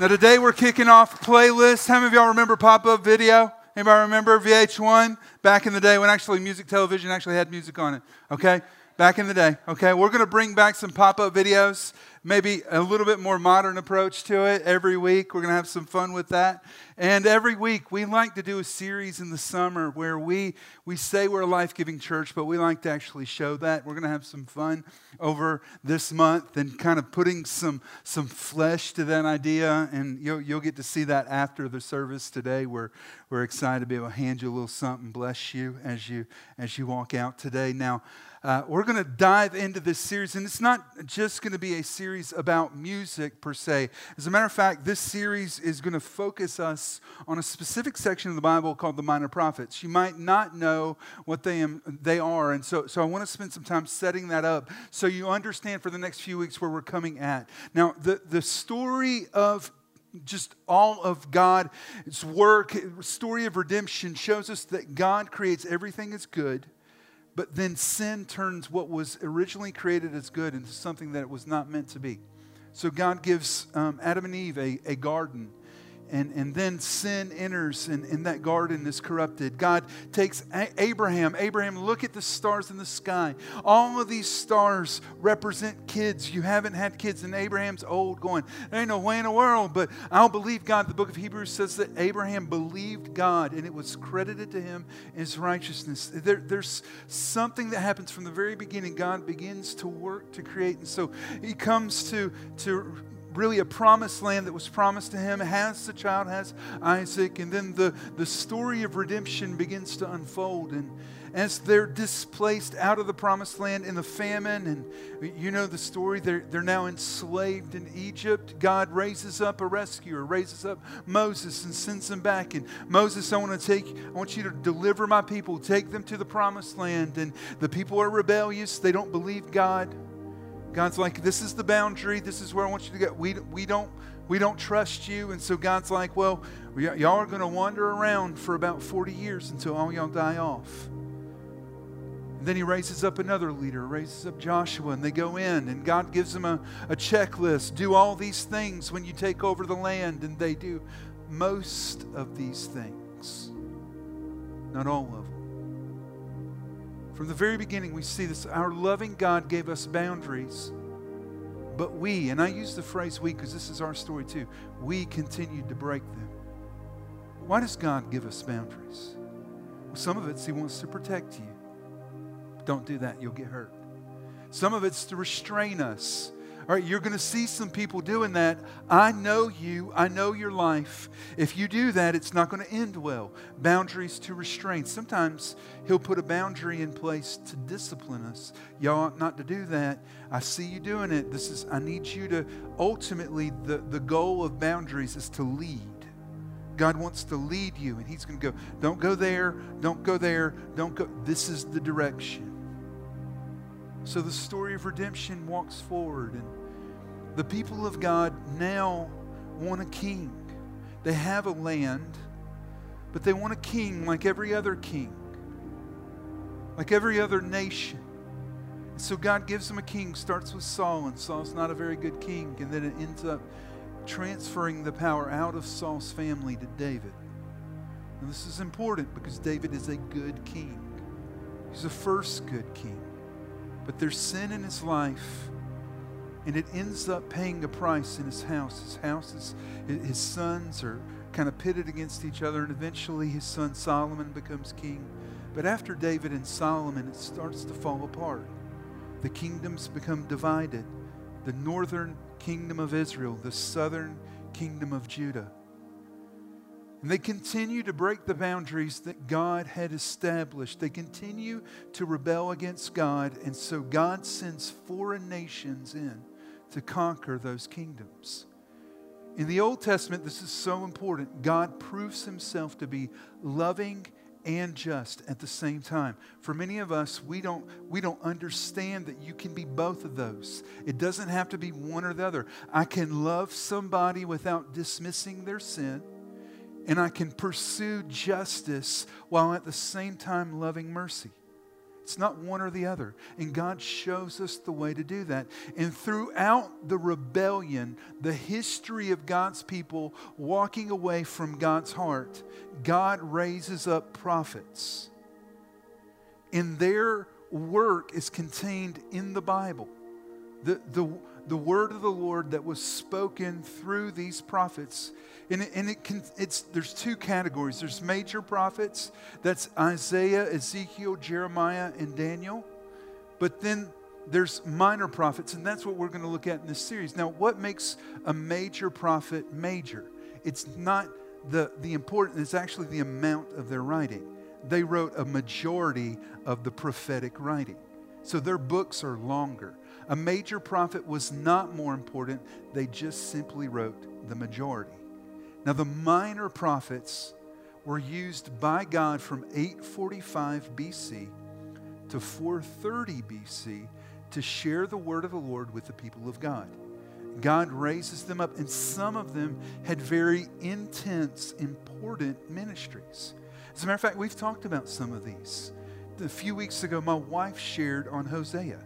Now today we're kicking off a playlist. How many of y'all remember pop-up video? Anybody remember VH1 back in the day when actually music television actually had music on it? Okay, back in the day. Okay, we're going to bring back some pop-up videos, maybe a little bit more modern approach to it every week. We're going to have some fun with that. And every week we like to do a series in the summer where we we say we're a life-giving church, but we like to actually show that. We're going to have some fun over this month and kind of putting some some flesh to that idea and you'll you'll get to see that after the service today. We're we're excited to be able to hand you a little something, bless you as you as you walk out today. Now, uh, we're going to dive into this series, and it's not just going to be a series about music per se. As a matter of fact, this series is going to focus us on a specific section of the Bible called the Minor Prophets. You might not know what they, am, they are, and so, so I want to spend some time setting that up so you understand for the next few weeks where we're coming at. Now, the, the story of just all of God's work, story of redemption shows us that God creates everything as good but then sin turns what was originally created as good into something that it was not meant to be. So God gives um, Adam and Eve a, a garden and, and then sin enters and, and that garden is corrupted. God takes a- Abraham. Abraham, look at the stars in the sky. All of these stars represent kids. You haven't had kids, and Abraham's old, going, There ain't no way in the world, but I'll believe God. The book of Hebrews says that Abraham believed God and it was credited to him as righteousness. There, there's something that happens from the very beginning. God begins to work to create. And so he comes to, to really a promised land that was promised to him, has the child, has Isaac, and then the, the story of redemption begins to unfold. And as they're displaced out of the promised land in the famine, and you know the story, they're, they're now enslaved in Egypt. God raises up a rescuer, raises up Moses and sends him back. And Moses, I want to take, I want you to deliver my people, take them to the promised land. And the people are rebellious, they don't believe God. God's like, this is the boundary. This is where I want you to go. We, we, don't, we don't trust you. And so God's like, well, y'all are going to wander around for about 40 years until all y'all die off. And then he raises up another leader, raises up Joshua, and they go in, and God gives them a, a checklist. Do all these things when you take over the land, and they do most of these things, not all of them. From the very beginning, we see this. Our loving God gave us boundaries, but we, and I use the phrase we because this is our story too, we continued to break them. Why does God give us boundaries? Well, some of it's He wants to protect you. Don't do that, you'll get hurt. Some of it's to restrain us. All right, you're going to see some people doing that. I know you. I know your life. If you do that, it's not going to end well. Boundaries to restraint. Sometimes He'll put a boundary in place to discipline us. Y'all ought not to do that. I see you doing it. This is, I need you to, ultimately, the, the goal of boundaries is to lead. God wants to lead you, and He's going to go, don't go there, don't go there, don't go. This is the direction. So the story of redemption walks forward, and the people of God now want a king. They have a land, but they want a king like every other king, like every other nation. So God gives them a king, starts with Saul, and Saul's not a very good king, and then it ends up transferring the power out of Saul's family to David. And this is important because David is a good king. He's the first good king. But there's sin in his life, and it ends up paying a price in his house. His house is, his sons are kind of pitted against each other, and eventually his son Solomon becomes king. But after David and Solomon, it starts to fall apart. The kingdoms become divided. The northern kingdom of Israel, the southern kingdom of Judah. And they continue to break the boundaries that God had established. They continue to rebel against God. And so God sends foreign nations in to conquer those kingdoms. In the Old Testament, this is so important. God proves himself to be loving and just at the same time. For many of us, we don't, we don't understand that you can be both of those. It doesn't have to be one or the other. I can love somebody without dismissing their sin, and I can pursue justice while at the same time loving mercy. It's not one or the other. And God shows us the way to do that. And throughout the rebellion, the history of God's people walking away from God's heart, God raises up prophets. And their work is contained in the Bible. The, the, the word of the Lord that was spoken through these prophets and, it, and it can, it's, there's two categories there's major prophets, that's Isaiah, Ezekiel, Jeremiah, and Daniel. But then there's minor prophets, and that's what we're going to look at in this series. Now, what makes a major prophet major? It's not the, the important, it's actually the amount of their writing. They wrote a majority of the prophetic writing. So their books are longer. A major prophet was not more important, they just simply wrote the majority. Now, the minor prophets were used by God from 845 BC to 430 BC to share the word of the Lord with the people of God. God raises them up, and some of them had very intense, important ministries. As a matter of fact, we've talked about some of these. A few weeks ago, my wife shared on Hosea.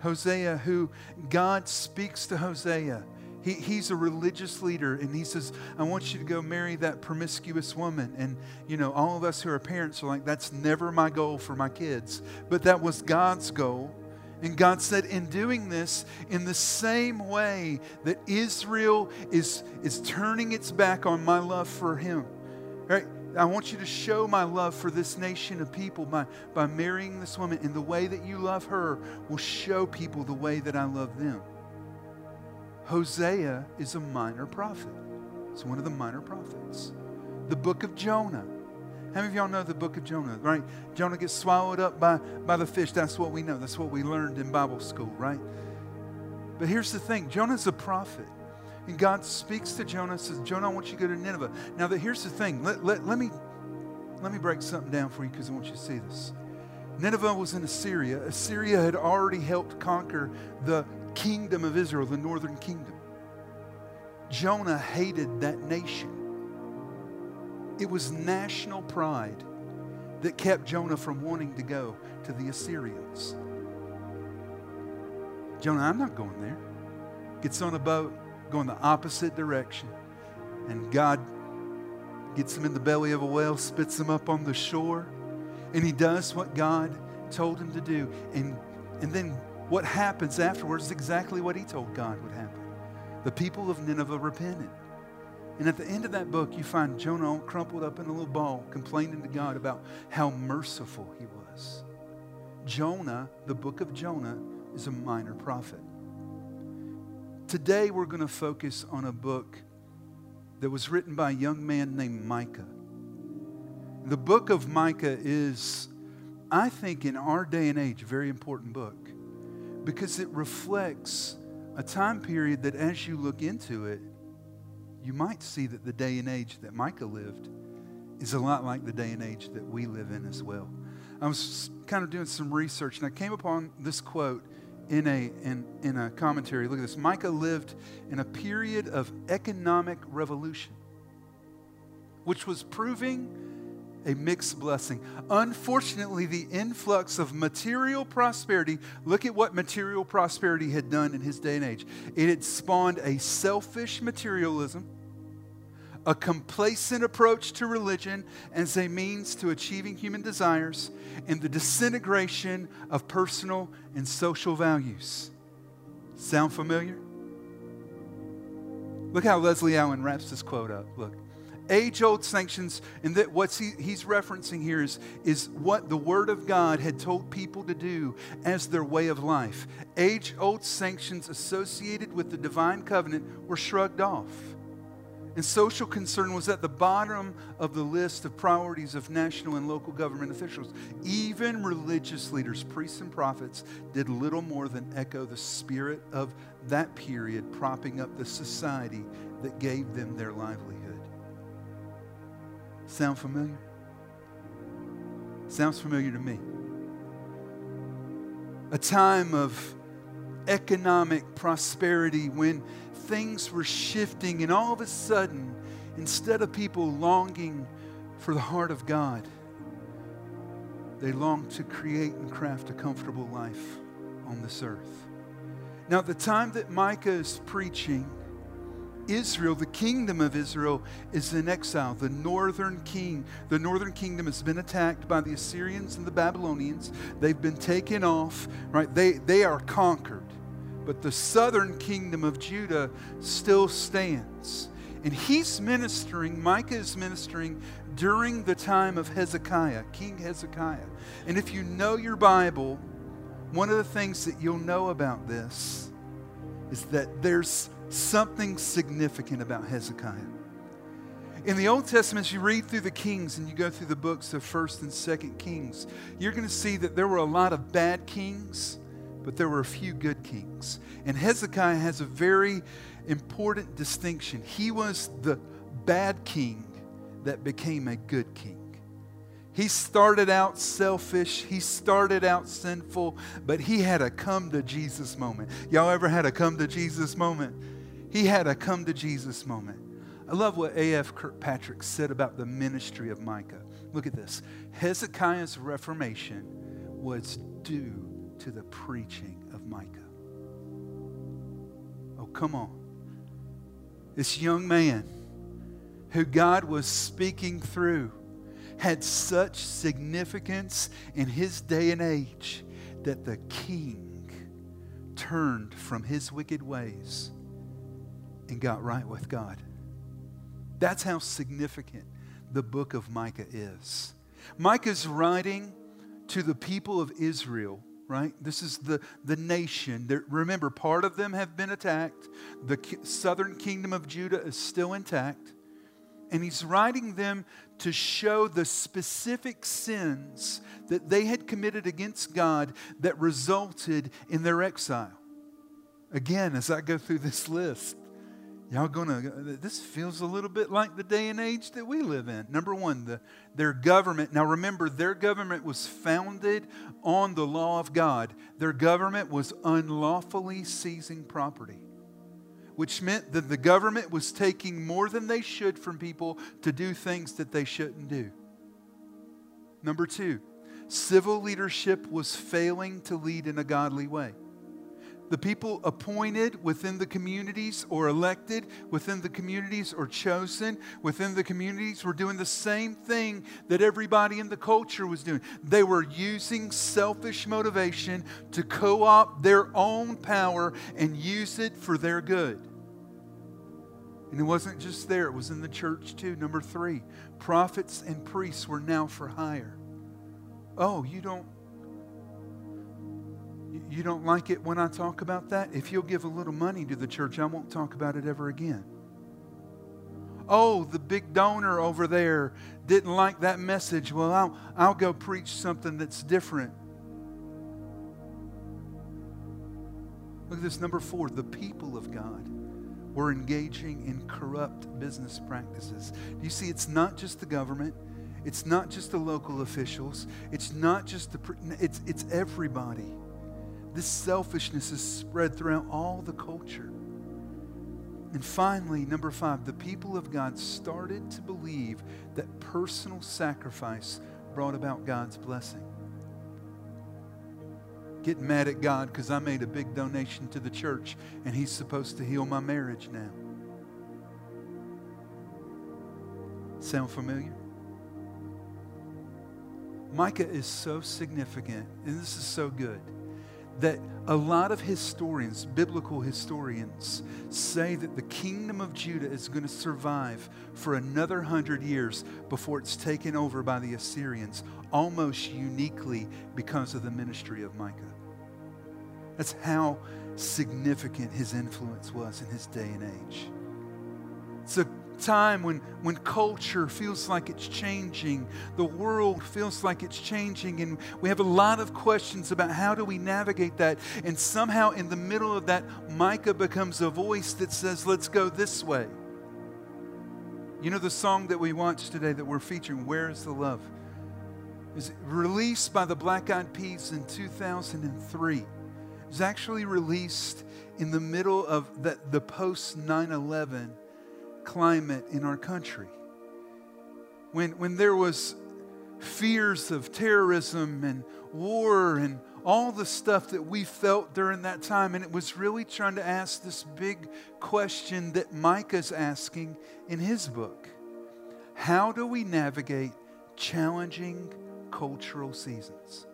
Hosea, who God speaks to Hosea he, he's a religious leader, and he says, I want you to go marry that promiscuous woman. And, you know, all of us who are parents are like, that's never my goal for my kids. But that was God's goal. And God said, in doing this, in the same way that Israel is, is turning its back on my love for him, right? I want you to show my love for this nation of people by, by marrying this woman. And the way that you love her will show people the way that I love them. Hosea is a minor prophet. It's one of the minor prophets. The book of Jonah. How many of y'all know the book of Jonah, right? Jonah gets swallowed up by, by the fish. That's what we know. That's what we learned in Bible school, right? But here's the thing Jonah's a prophet. And God speaks to Jonah says, Jonah, I want you to go to Nineveh. Now, here's the thing. Let, let, let, me, let me break something down for you because I want you to see this. Nineveh was in Assyria. Assyria had already helped conquer the kingdom of Israel, the northern kingdom. Jonah hated that nation. It was national pride that kept Jonah from wanting to go to the Assyrians. Jonah, I'm not going there. Gets on a boat, going the opposite direction. And God gets him in the belly of a whale, spits him up on the shore, and he does what God told him to do. And, and then what happens afterwards is exactly what he told God would happen. The people of Nineveh repented. And at the end of that book, you find Jonah crumpled up in a little ball, complaining to God about how merciful he was. Jonah, the book of Jonah, is a minor prophet. Today, we're going to focus on a book that was written by a young man named Micah. The book of Micah is, I think, in our day and age, a very important book because it reflects a time period that as you look into it, you might see that the day and age that Micah lived is a lot like the day and age that we live in as well. I was kind of doing some research and I came upon this quote in a, in, in a commentary. Look at this. Micah lived in a period of economic revolution, which was proving a mixed blessing. Unfortunately, the influx of material prosperity, look at what material prosperity had done in his day and age. It had spawned a selfish materialism, a complacent approach to religion as a means to achieving human desires, and the disintegration of personal and social values. Sound familiar? Look how Leslie Allen wraps this quote up. Look age old sanctions, and that what he, he's referencing here is, is what the Word of God had told people to do as their way of life. Age old sanctions associated with the divine covenant were shrugged off. And social concern was at the bottom of the list of priorities of national and local government officials. Even religious leaders, priests and prophets, did little more than echo the spirit of that period, propping up the society that gave them their livelihood. Sound familiar? Sounds familiar to me. A time of economic prosperity when things were shifting, and all of a sudden, instead of people longing for the heart of God, they longed to create and craft a comfortable life on this earth. Now, at the time that Micah is preaching, Israel, the kingdom of Israel, is in exile. The northern king, the northern kingdom has been attacked by the Assyrians and the Babylonians. They've been taken off, right? They, they are conquered but the southern kingdom of Judah still stands. And he's ministering, Micah is ministering during the time of Hezekiah, King Hezekiah. And if you know your Bible, one of the things that you'll know about this is that there's something significant about Hezekiah. In the Old Testament, as you read through the Kings and you go through the books of 1st and 2nd Kings, you're going to see that there were a lot of bad kings but there were a few good kings. And Hezekiah has a very important distinction. He was the bad king that became a good king. He started out selfish, he started out sinful, but he had a come to Jesus moment. Y'all ever had a come to Jesus moment? He had a come to Jesus moment. I love what A.F. Kirkpatrick said about the ministry of Micah. Look at this Hezekiah's reformation was due to the preaching of Micah. Oh, come on. This young man who God was speaking through had such significance in his day and age that the king turned from his wicked ways and got right with God. That's how significant the book of Micah is. Micah's writing to the people of Israel right? This is the, the nation. They're, remember, part of them have been attacked. The southern kingdom of Judah is still intact. And he's writing them to show the specific sins that they had committed against God that resulted in their exile. Again, as I go through this list, Y'all gonna, this feels a little bit like the day and age that we live in. Number one, the, their government. Now remember, their government was founded on the law of God. Their government was unlawfully seizing property, which meant that the government was taking more than they should from people to do things that they shouldn't do. Number two, civil leadership was failing to lead in a godly way the people appointed within the communities or elected within the communities or chosen within the communities were doing the same thing that everybody in the culture was doing. They were using selfish motivation to co opt their own power and use it for their good. And it wasn't just there, it was in the church too. Number three, prophets and priests were now for hire. Oh, you don't you don't like it when I talk about that? If you'll give a little money to the church, I won't talk about it ever again. Oh, the big donor over there didn't like that message. Well, I'll, I'll go preach something that's different. Look at this number four the people of God were engaging in corrupt business practices. You see? It's not just the government, it's not just the local officials, it's not just the, it's, it's everybody. This selfishness is spread throughout all the culture. And finally, number five, the people of God started to believe that personal sacrifice brought about God's blessing. Getting mad at God because I made a big donation to the church and He's supposed to heal my marriage now. Sound familiar? Micah is so significant, and this is so good that a lot of historians, biblical historians, say that the kingdom of Judah is going to survive for another hundred years before it's taken over by the Assyrians, almost uniquely because of the ministry of Micah. That's how significant his influence was in his day and age. It's a time when, when culture feels like it's changing, the world feels like it's changing, and we have a lot of questions about how do we navigate that. And somehow, in the middle of that, Micah becomes a voice that says, Let's go this way. You know, the song that we watched today that we're featuring, Where is the Love? is released by the Black Eyed Peas in 2003. It was actually released in the middle of the, the post 9 11 climate in our country. When, when there was fears of terrorism and war and all the stuff that we felt during that time. And it was really trying to ask this big question that Micah's asking in his book How do we navigate challenging cultural seasons?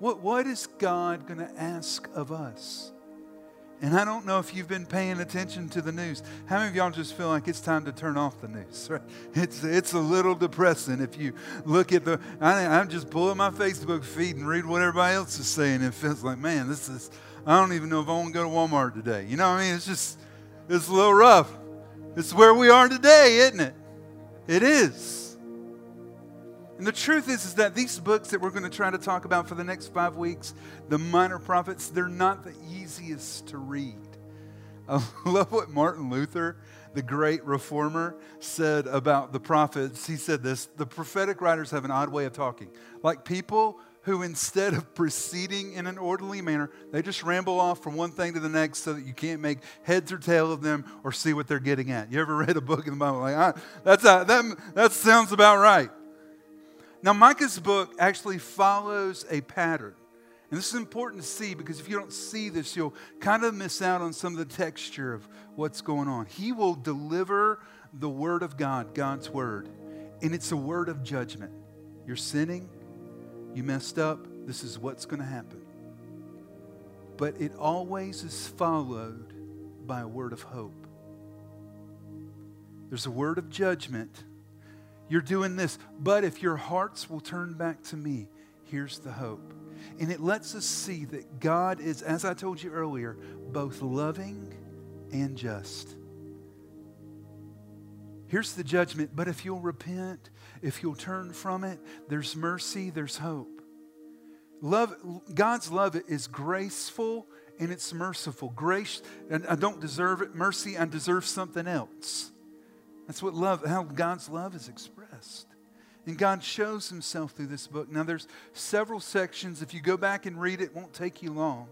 What, what is God going to ask of us? And I don't know if you've been paying attention to the news. How many of y'all just feel like it's time to turn off the news? Right? It's, it's a little depressing if you look at the. I, I'm just pulling my Facebook feed and read what everybody else is saying. It feels like, man, this is. I don't even know if I want to go to Walmart today. You know what I mean? It's just, it's a little rough. It's where we are today, isn't it? It is. And the truth is, is that these books that we're going to try to talk about for the next five weeks, the minor prophets, they're not the easiest to read. I love what Martin Luther, the great reformer, said about the prophets. He said this the prophetic writers have an odd way of talking. Like people who, instead of proceeding in an orderly manner, they just ramble off from one thing to the next so that you can't make heads or tail of them or see what they're getting at. You ever read a book in the Bible like, ah, that's a, that, that sounds about right. Now, Micah's book actually follows a pattern. And this is important to see because if you don't see this, you'll kind of miss out on some of the texture of what's going on. He will deliver the word of God, God's word, and it's a word of judgment. You're sinning, you messed up, this is what's going to happen. But it always is followed by a word of hope. There's a word of judgment you're doing this. But if your hearts will turn back to me, here's the hope. And it lets us see that God is, as I told you earlier, both loving and just. Here's the judgment, but if you'll repent, if you'll turn from it, there's mercy, there's hope. Love, God's love is graceful and it's merciful. Grace, and I don't deserve it. Mercy, I deserve something else. That's what love, how God's love is expressed. And God shows himself through this book. Now, there's several sections. If you go back and read it, it won't take you long.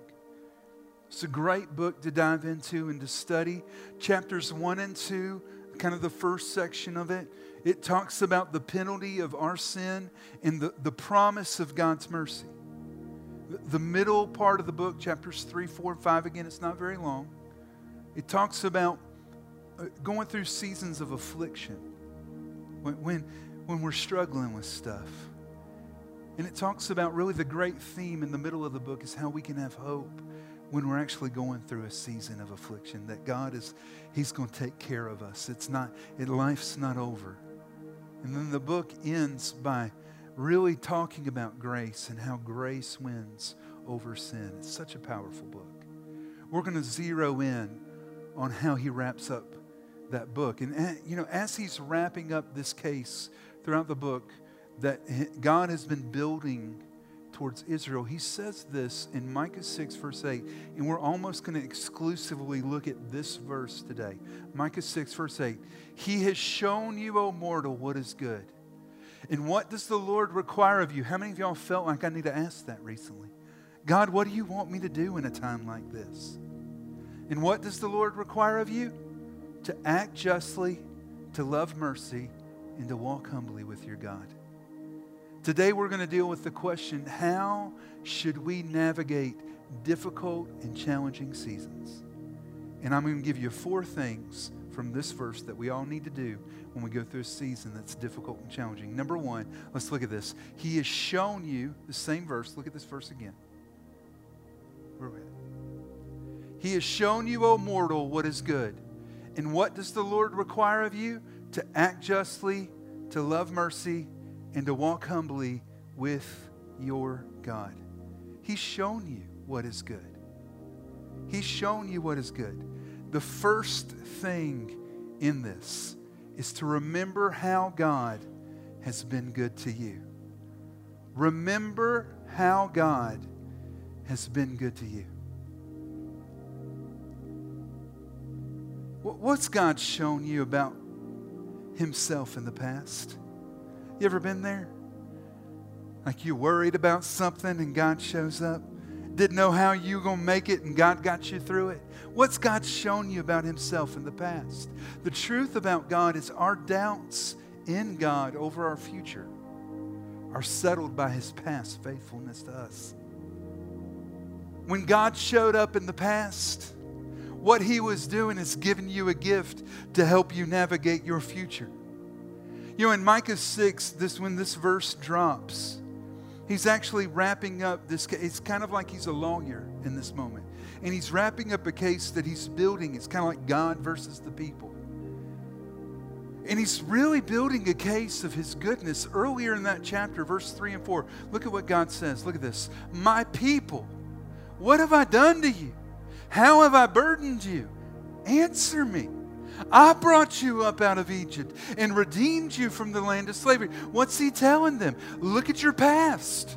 It's a great book to dive into and to study. Chapters 1 and 2, kind of the first section of it, it talks about the penalty of our sin and the, the promise of God's mercy. The, middle part of the book, chapters 3, 4, and 5, again, it's not very long. It talks about uh, going through seasons of affliction, when, when, when we're struggling with stuff. And it talks about really the great theme in the middle of the book is how we can have hope when we're actually going through a season of affliction that God is he's going to take care of us. It's not it, life's not over. And then the book ends by really talking about grace and how grace wins over sin. It's such a powerful book. We're going to zero in on how he wraps up that book. And, you know, as he's wrapping up this case throughout the book that God has been building towards Israel, he says this in Micah 6, verse 8. And we're almost going to exclusively look at this verse today. Micah 6, verse 8. He has shown you, O mortal, what is good. And what does the Lord require of you? How many of y'all felt like I need to ask that recently? God, what do you want me to do in a time like this? And what does the Lord require of you? To act justly, to love mercy, and to walk humbly with your God. Today, we're going to deal with the question how should we navigate difficult and challenging seasons? And I'm going to give you four things from this verse that we all need to do when we go through a season that's difficult and challenging. Number one, let's look at this. He has shown you, the same verse, look at this verse again. Where are we at? He has shown you, O mortal, what is good. And what does the Lord require of you? To act justly, to love mercy, and to walk humbly with your God. He's shown you what is good. He's shown you what is good. The first thing in this is to remember how God has been good to you. Remember how God has been good to you. What's God shown you about Himself in the past? You ever been there? Like you worried about something and God shows up? Didn't know how you were going to make it and God got you through it? What's God shown you about Himself in the past? The truth about God is our doubts in God over our future are settled by His past faithfulness to us. When God showed up in the past, what he was doing is giving you a gift to help you navigate your future. You know, in Micah 6, this when this verse drops, he's actually wrapping up this it's kind of like he's a lawyer in this moment. And he's wrapping up a case that he's building. It's kind of like God versus the people. And he's really building a case of his goodness. Earlier in that chapter, verse 3 and 4, look at what God says. Look at this. My people, what have I done to you? How have I burdened you? Answer me. I brought you up out of Egypt and redeemed you from the land of slavery. What's he telling them? Look at your past.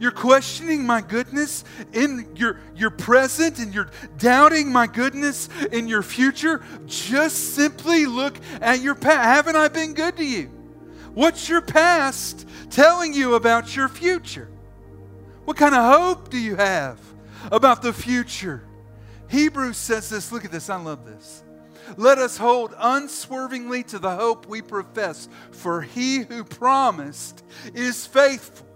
You're questioning my goodness in your, your present and you're doubting my goodness in your future. Just simply look at your past. Haven't I been good to you? What's your past telling you about your future? What kind of hope do you have? About the future. Hebrews says this look at this, I love this. Let us hold unswervingly to the hope we profess, for he who promised is faithful.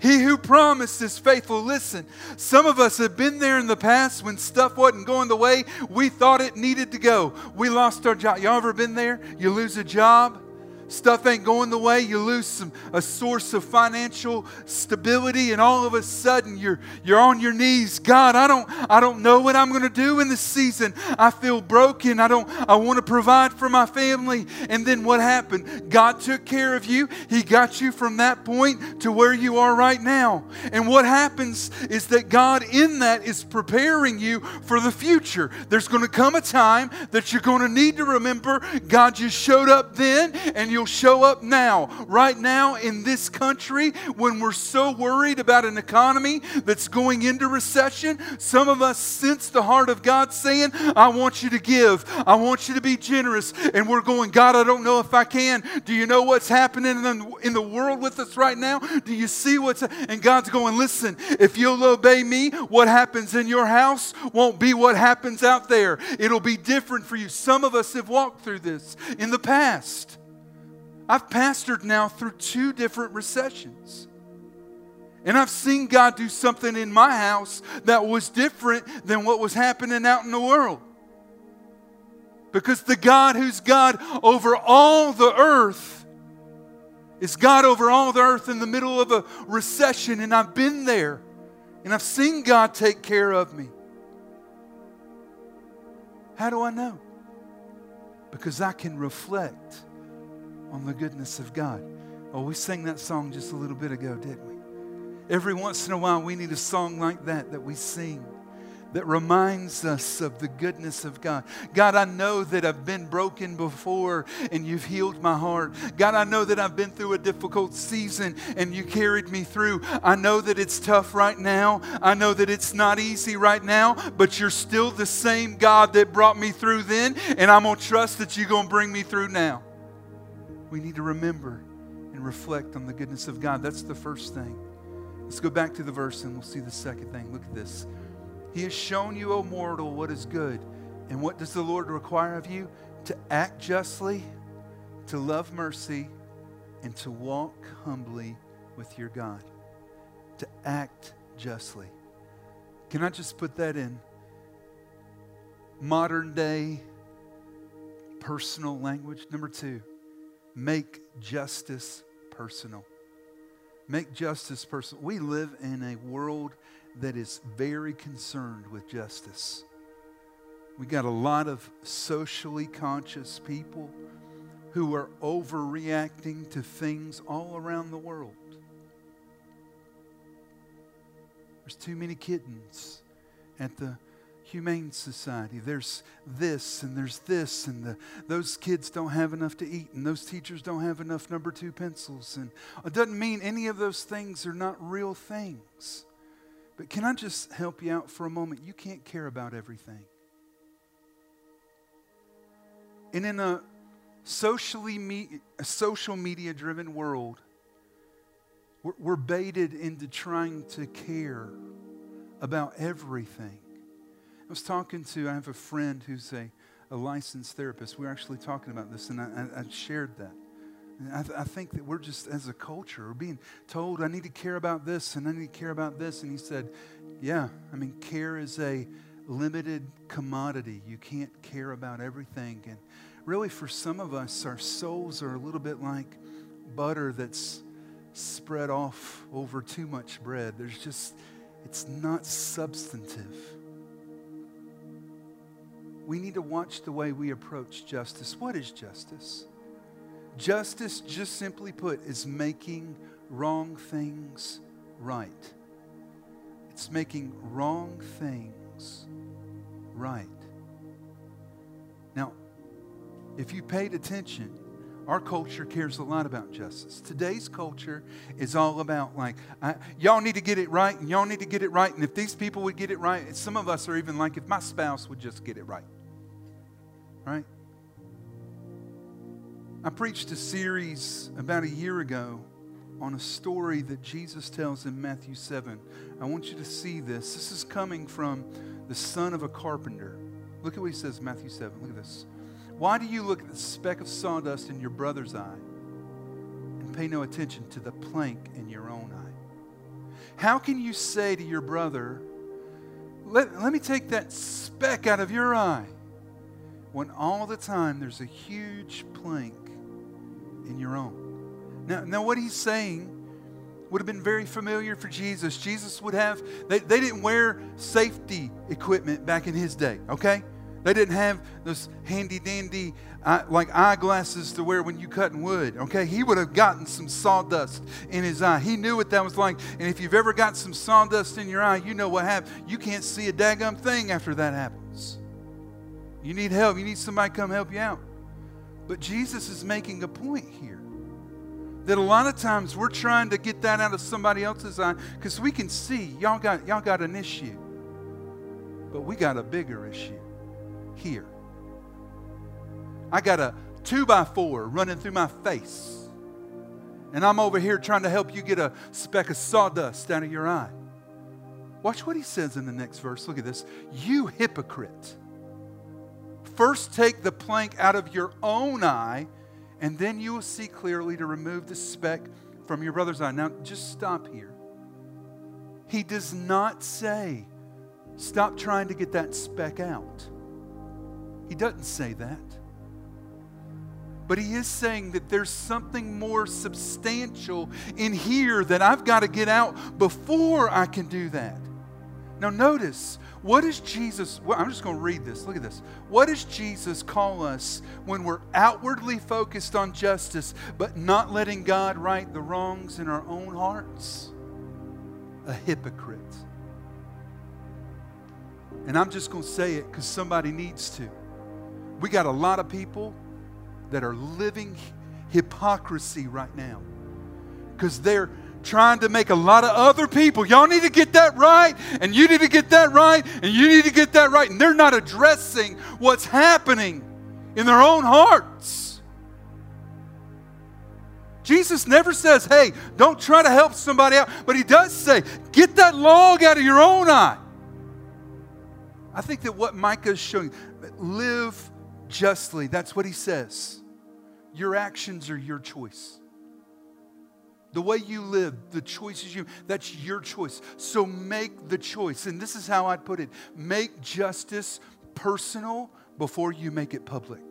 He who promised is faithful. Listen, some of us have been there in the past when stuff wasn't going the way we thought it needed to go. We lost our job. Y'all ever been there? You lose a job stuff ain't going the way, you lose some, a source of financial stability, and all of a sudden you're, you're on your knees. God, I don't, I don't know what I'm going to do in this season. I feel broken. I don't, I want to provide for my family. And then what happened? God took care of you. He got you from that point to where you are right now. And what happens is that God in that is preparing you for the future. There's going to come a time that you're going to need to remember God just showed up then and you'll show up now, right now in this country when we're so worried about an economy that's going into recession. Some of us sense the heart of God saying, I want you to give, I want you to be generous. And we're going, God, I don't know if I can. Do you know what's happening in the world with us right now? Do you see what's and God's going, listen, if you'll obey me, what happens in your house won't be what happens out there. It'll be different for you. Some of us have walked through this in the past. I've pastored now through two different recessions. And I've seen God do something in my house that was different than what was happening out in the world. Because the God who's God over all the earth is God over all the earth in the middle of a recession. And I've been there and I've seen God take care of me. How do I know? Because I can reflect on the goodness of God. Oh, we sang that song just a little bit ago, didn't we? Every once in a while, we need a song like that that we sing that reminds us of the goodness of God. God, I know that I've been broken before and you've healed my heart. God, I know that I've been through a difficult season and you carried me through. I know that it's tough right now. I know that it's not easy right now, but you're still the same God that brought me through then, and I'm going to trust that you're going to bring me through now we need to remember and reflect on the goodness of God. That's the first thing. Let's go back to the verse and we'll see the second thing. Look at this. He has shown you, O mortal, what is good. And what does the Lord require of you? To act justly, to love mercy, and to walk humbly with your God. To act justly. Can I just put that in modern day personal language? Number two, Make justice personal. Make justice personal. We live in a world that is very concerned with justice. We got a lot of socially conscious people who are overreacting to things all around the world. There's too many kittens at the humane society. There's this and there's this, and the, those kids don't have enough to eat, and those teachers don't have enough number two pencils. And it doesn't mean any of those things are not real things. But can I just help you out for a moment? You can't care about everything. And in a socially me, a social media driven world, we're, we're baited into trying to care about everything. I was talking to, I have a friend who's a, a licensed therapist. We were actually talking about this, and I, I, I shared that. I, th- I, think that we're just, as a culture, we're being told, I need to care about this and I need to care about this. And he said, Yeah, I mean, care is a limited commodity. You can't care about everything. And really, for some of us, our souls are a little bit like butter that's spread off over too much bread. There's just, it's not substantive. We need to watch the way we approach justice. What is justice? Justice, just simply put, is making wrong things right. It's making wrong things right. Now, if you paid attention, our culture cares a lot about justice. Today's culture is all about, like, I, y'all need to get it right, and y'all need to get it right. And if these people would get it right, some of us are even like, if my spouse would just get it right. Right? I preached a series about a year ago on a story that Jesus tells in Matthew 7. I want you to see this. This is coming from the son of a carpenter. Look at what he says Matthew 7. Look at this. Why do you look at the speck of sawdust in your brother's eye and pay no attention to the plank in your own eye? How can you say to your brother, let, let me take that speck out of your eye, when all the time there's a huge plank in your own? Now, now what he's saying would have been very familiar for Jesus. Jesus would have, they, they didn't wear safety equipment back in his day, okay? They didn't have those handy dandy uh, like eyeglasses to wear when you cutting wood. Okay, he would have gotten some sawdust in his eye. He knew what that was like. And if you've ever got some sawdust in your eye, you know what happens. You can't see a daggum thing after that happens. You need help. You need somebody to come help you out. But Jesus is making a point here that a lot of times we're trying to get that out of somebody else's eye because we can see y'all got y'all got an issue, but we got a bigger issue here. I got a two by four running through my face. And I'm over here trying to help you get a speck of sawdust out of your eye. Watch what he says in the next verse. Look at this. You hypocrite. First take the plank out of your own eye, and then you will see clearly to remove the speck from your brother's eye. Now, just stop here. He does not say, stop trying to get that speck out. He doesn't say that. But he is saying that there's something more substantial in here that I've got to get out before I can do that. Now, notice, what does Jesus, well, I'm just going to read this. Look at this. What does Jesus call us when we're outwardly focused on justice, but not letting God right the wrongs in our own hearts? A hypocrite. And I'm just going to say it because somebody needs to. We got a lot of people that are living hypocrisy right now because they're trying to make a lot of other people, y'all need to get that right, and you need to get that right, and you need to get that right. And they're not addressing what's happening in their own hearts. Jesus never says, hey, don't try to help somebody out, but he does say, get that log out of your own eye. I think that what Micah is showing, live justly. That's what he says. Your actions are your choice. The way you live, the choices you, that's your choice. So make the choice. And this is how I'd put it make justice personal before you make it public.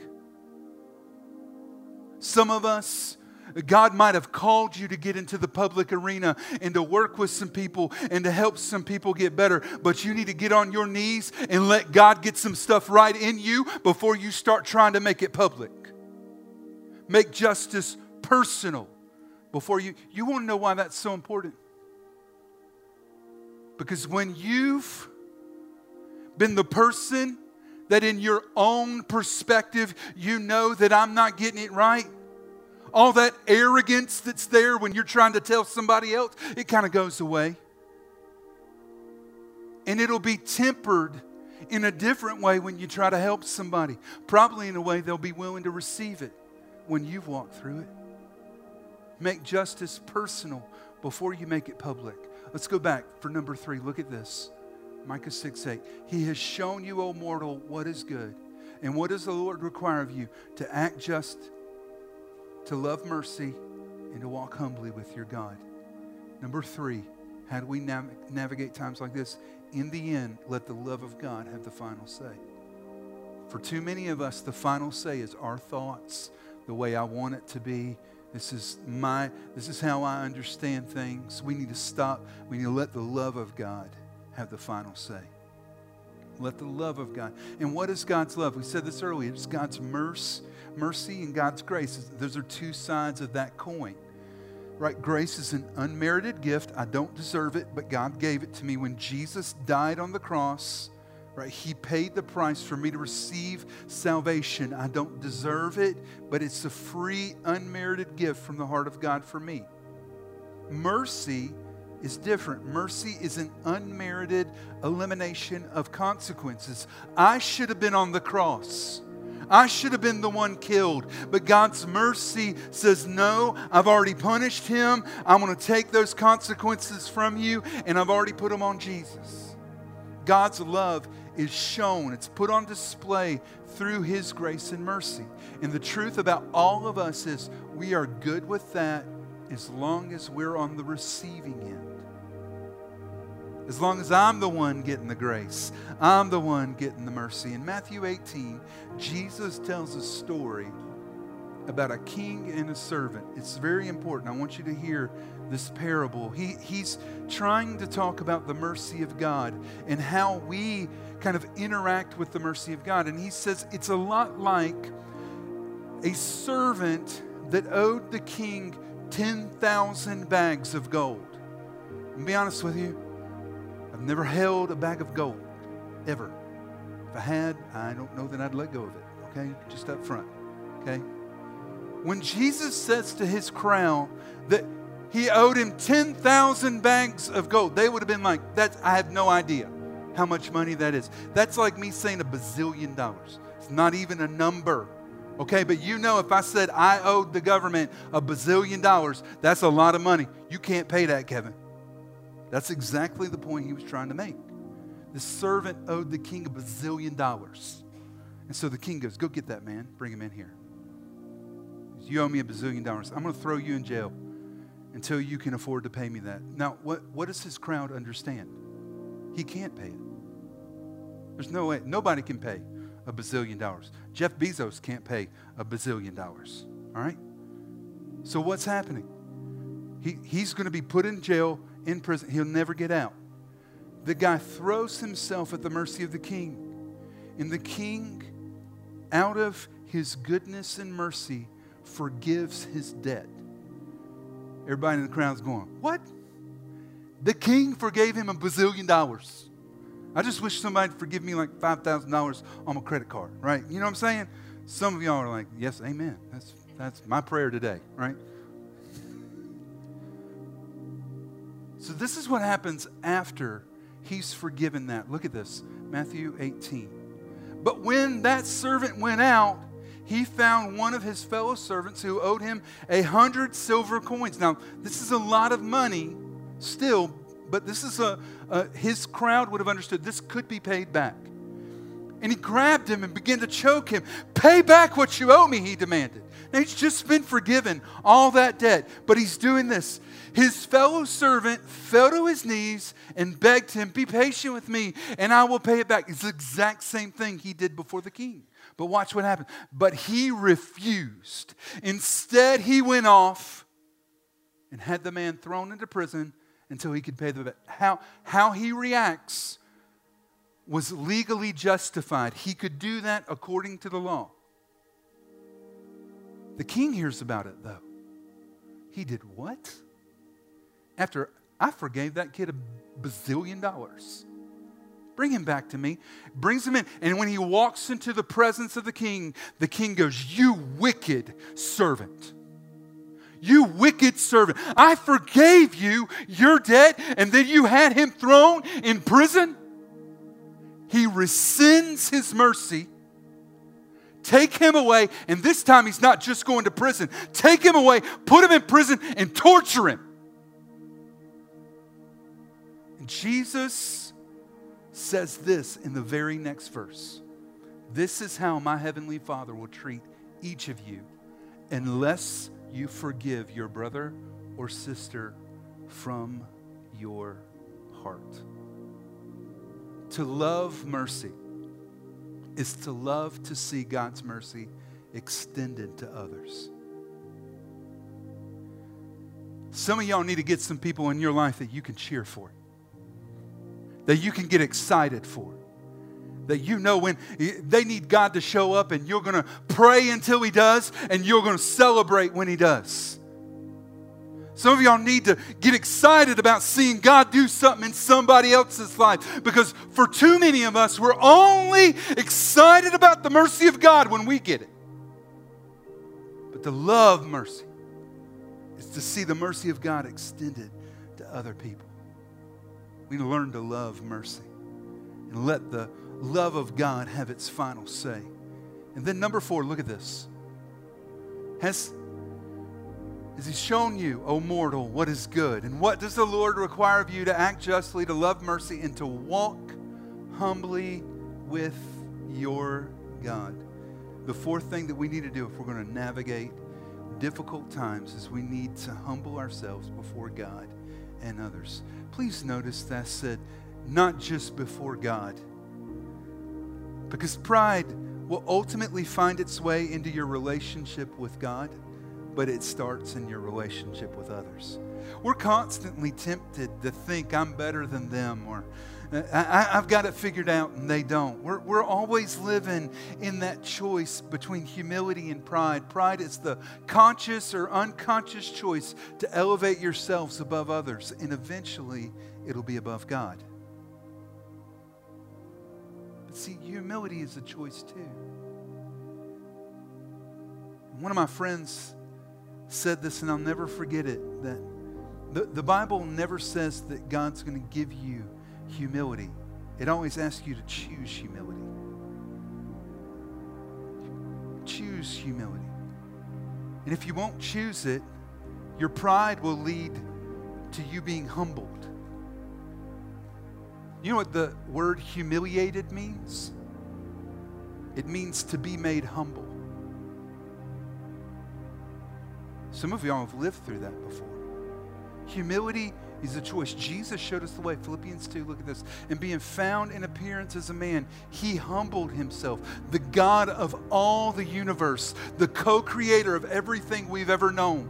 Some of us, God might have called you to get into the public arena and to work with some people and to help some people get better, but you need to get on your knees and let God get some stuff right in you before you start trying to make it public. Make justice personal before you. You want to know why that's so important? Because when you've been the person that in your own perspective you know that I'm not getting it right? All that arrogance that's there when you're trying to tell somebody else, it kind of goes away. And it'll be tempered in a different way when you try to help somebody. Probably in a way they'll be willing to receive it when you've walked through it. Make justice personal before you make it public. Let's go back for number three. Look at this Micah 6 8. He has shown you, O mortal, what is good. And what does the Lord require of you? To act just, to love mercy, and to walk humbly with your God. Number three, how do we nav- navigate times like this? In the end, let the love of God have the final say. For too many of us, the final say is our thoughts, the way I want it to be. This is my this is how I understand things. We need to stop. We need to let the love of God have the final say. Let the love of God. And what is God's love? We said this earlier. It's God's mercy, mercy and God's grace. Those are two sides of that coin. Right? Grace is an unmerited gift. I don't deserve it, but God gave it to me when Jesus died on the cross. Right? He paid the price for me to receive salvation. I don't deserve it, but it's a free, unmerited gift from the heart of God for me. Mercy is different. Mercy is an unmerited elimination of consequences. I should have been on the cross. I should have been the one killed. But God's mercy says, No, I've already punished him. I'm going to take those consequences from you, and I've already put them on Jesus. God's love is shown, it's put on display through his grace and mercy. And the truth about all of us is we are good with that as long as we're on the receiving end. As long as I'm the one getting the grace, I'm the one getting the mercy. In Matthew 18, Jesus tells a story about a king and a servant. It's very important. I want you to hear this parable. He, he's trying to talk about the mercy of God and how we kind of interact with the mercy of God. And he says it's a lot like a servant that owed the king 10,000 bags of gold. And be honest with you, I've never held a bag of gold, ever. If I had, I don't know that I'd let go of it, okay? Just up front, okay? When Jesus says to his crown that he owed him 10,000 bags of gold, they would have been like, that's, I have no idea how much money that is. That's like me saying a bazillion dollars. It's not even a number. Okay, but you know if I said I owed the government a bazillion dollars, that's a lot of money. You can't pay that, Kevin. That's exactly the point he was trying to make. The servant owed the king a bazillion dollars. And so the king goes, Go get that man, bring him in here. You owe me a bazillion dollars. I'm going to throw you in jail until you can afford to pay me that. Now, what, what does his crowd understand? He can't pay it. There's no way. Nobody can pay a bazillion dollars. Jeff Bezos can't pay a bazillion dollars. All right? So what's happening? He, he's going to be put in jail in prison. He'll never get out. The guy throws himself at the mercy of the king. And the king, out of his goodness and mercy, forgives his debt. Everybody in the crowd's going, What? The king forgave him a bazillion dollars. I just wish somebody'd forgive me like $5,000 on my credit card, right? You know what I'm saying? Some of y'all are like, Yes, amen. That's, that's my prayer today, right? So, this is what happens after he's forgiven that. Look at this Matthew 18. But when that servant went out, he found one of his fellow servants who owed him a hundred silver coins. Now, this is a lot of money still, but this is a, a, his crowd would have understood this could be paid back. And he grabbed him and began to choke him. Pay back what you owe me, he demanded. Now, he's just been forgiven all that debt, but he's doing this. His fellow servant fell to his knees and begged him, Be patient with me, and I will pay it back. It's the exact same thing he did before the king. But watch what happened. But he refused. Instead, he went off and had the man thrown into prison until he could pay the debt. How, how he reacts was legally justified. He could do that according to the law. The king hears about it, though. He did what? After I forgave that kid a bazillion dollars. Bring him back to me. Brings him in. And when he walks into the presence of the king, the king goes, You wicked servant. You wicked servant. I forgave you your debt, and then you had him thrown in prison. He rescinds his mercy. Take him away, and this time he's not just going to prison. Take him away, put him in prison, and torture him. And Jesus says this in the very next verse This is how my heavenly Father will treat each of you unless you forgive your brother or sister from your heart. To love mercy is to love to see God's mercy extended to others. Some of y'all need to get some people in your life that you can cheer for that you can get excited for. That you know when they need God to show up and you're going to pray until He does and you're going to celebrate when He does. Some of y'all need to get excited about seeing God do something in somebody else's life because for too many of us, we're only excited about the mercy of God when we get it. But to love mercy is to see the mercy of God extended to other people. We learn to love mercy and let the love of God have its final say. And then, number four, look at this. Has, has He shown you, O mortal, what is good? And what does the Lord require of you to act justly, to love mercy, and to walk humbly with your God? The fourth thing that we need to do if we're going to navigate difficult times is we need to humble ourselves before God and others. Please notice that I said, not just before God. Because pride will ultimately find its way into your relationship with God, but it starts in your relationship with others. We're constantly tempted to think I'm better than them or I, have got it figured out and they don't. We're, we're always living in that choice between humility and pride. Pride is the conscious or unconscious choice to elevate yourselves above others, and eventually it'll be above God. But see, humility is a choice too. One of my friends said this, and I'll never forget it that the, the Bible never says that God's going to give you humility. It always asks you to choose humility. Choose humility. And if you won't choose it, your pride will lead to you being humbled. You know what the word humiliated means? It means to be made humble. Some of y'all have lived through that before. Humility is a choice. Jesus showed us the way. Philippians 2, look at this. And being found in appearance as a man, he humbled himself. The God of all the universe, the co creator of everything we've ever known,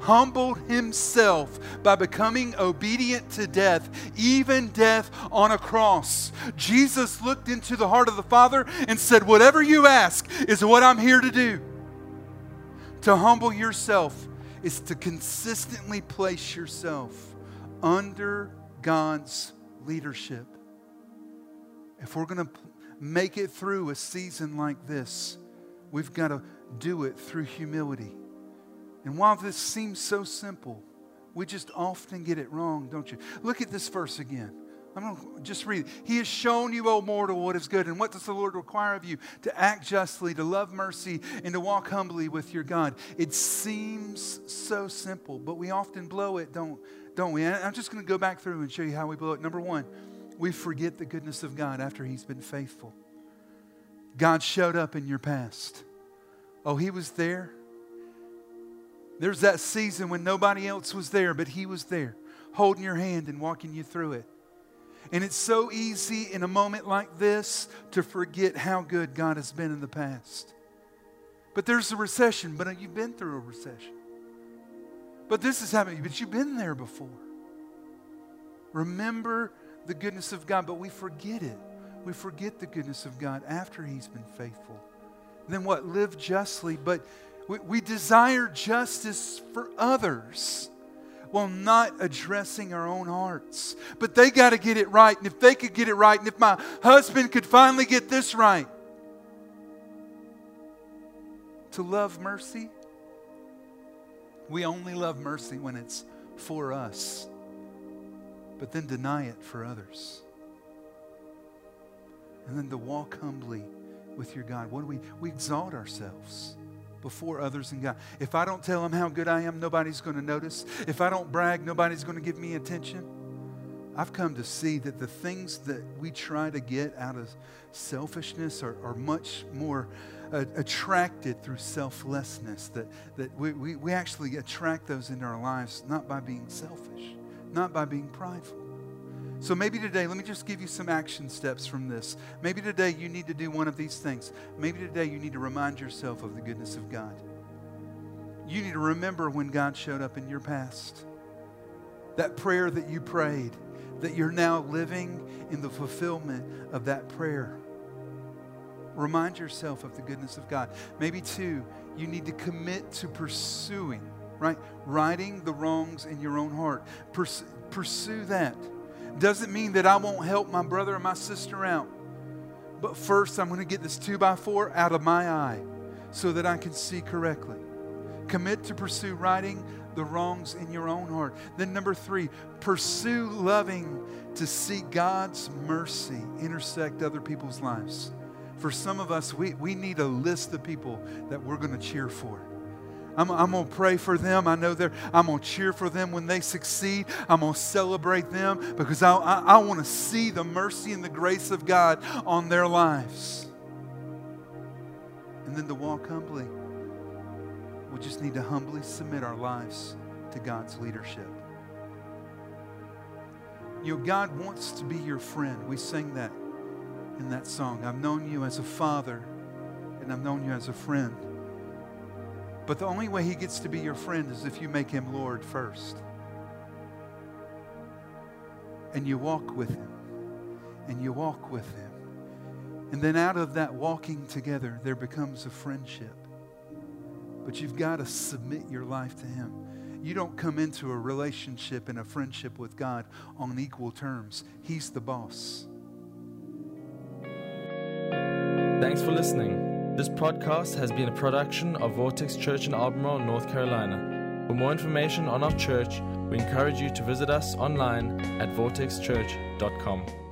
humbled himself by becoming obedient to death, even death on a cross. Jesus looked into the heart of the Father and said, Whatever you ask is what I'm here to do. To humble yourself is to consistently place yourself under God's leadership. If we're going to make it through a season like this, we've got to do it through humility. And while this seems so simple, we just often get it wrong, don't you? Look at this verse again. I'm going to just read it. He has shown you, O mortal, what is good. And what does the Lord require of you? To act justly, to love mercy, and to walk humbly with your God. It seems so simple, but we often blow it, don't, don't we? I'm just going to go back through and show you how we blow it. Number one, we forget the goodness of God after He's been faithful. God showed up in your past. Oh, He was there. There's that season when nobody else was there, but He was there, holding your hand and walking you through it. And it's so easy in a moment like this to forget how good God has been in the past. But there's a recession, but you've been through a recession. But this is happening, but you've been there before. Remember the goodness of God, but we forget it. We forget the goodness of God after He's been faithful. And then what? Live justly, but we, we desire justice for others. while not addressing our own hearts. But they got to get it right. And if they could get it right, and if my husband could finally get this right, to love mercy, we only love mercy when it's for us, but then deny it for others. And then to walk humbly with your God. What do we? We exalt ourselves before others and God. If I don't tell them how good I am, nobody's going to notice. If I don't brag, nobody's going to give me attention. I've come to see that the things that we try to get out of selfishness are, are much more uh, attracted through selflessness, that, that we, we, we actually attract those into our lives not by being selfish, not by being prideful. So maybe today, let me just give you some action steps from this. Maybe today you need to do one of these things. Maybe today you need to remind yourself of the goodness of God. You need to remember when God showed up in your past. That prayer that you prayed, that you're now living in the fulfillment of that prayer. Remind yourself of the goodness of God. Maybe, two, you need to commit to pursuing, right? Righting the wrongs in your own heart. Purs- pursue that. Doesn't mean that I won't help my brother or my sister out. But first, I'm going to get this two by four out of my eye so that I can see correctly. Commit to pursue righting the wrongs in your own heart. Then, number three, pursue loving to see God's mercy intersect other people's lives. For some of us, we, we need a list of people that we're going to cheer for. I'm, I'm going to pray for them. I know they're, I'm going to cheer for them when they succeed. I'm going to celebrate them because I, I, I want to see the mercy and the grace of God on their lives. And then to walk humbly, we just need to humbly submit our lives to God's leadership. You know, God wants to be your friend. We sing that in that song. I've known you as a father, and I've known you as a friend. But the only way he gets to be your friend is if you make him Lord first. And you walk with him. And you walk with him. And then out of that walking together, there becomes a friendship. But you've got to submit your life to him. You don't come into a relationship and a friendship with God on equal terms. He's the boss. Thanks for listening. This podcast has been a production of Vortex Church in Albemarle, North Carolina. For more information on our church, we encourage you to visit us online at vortexchurch.com.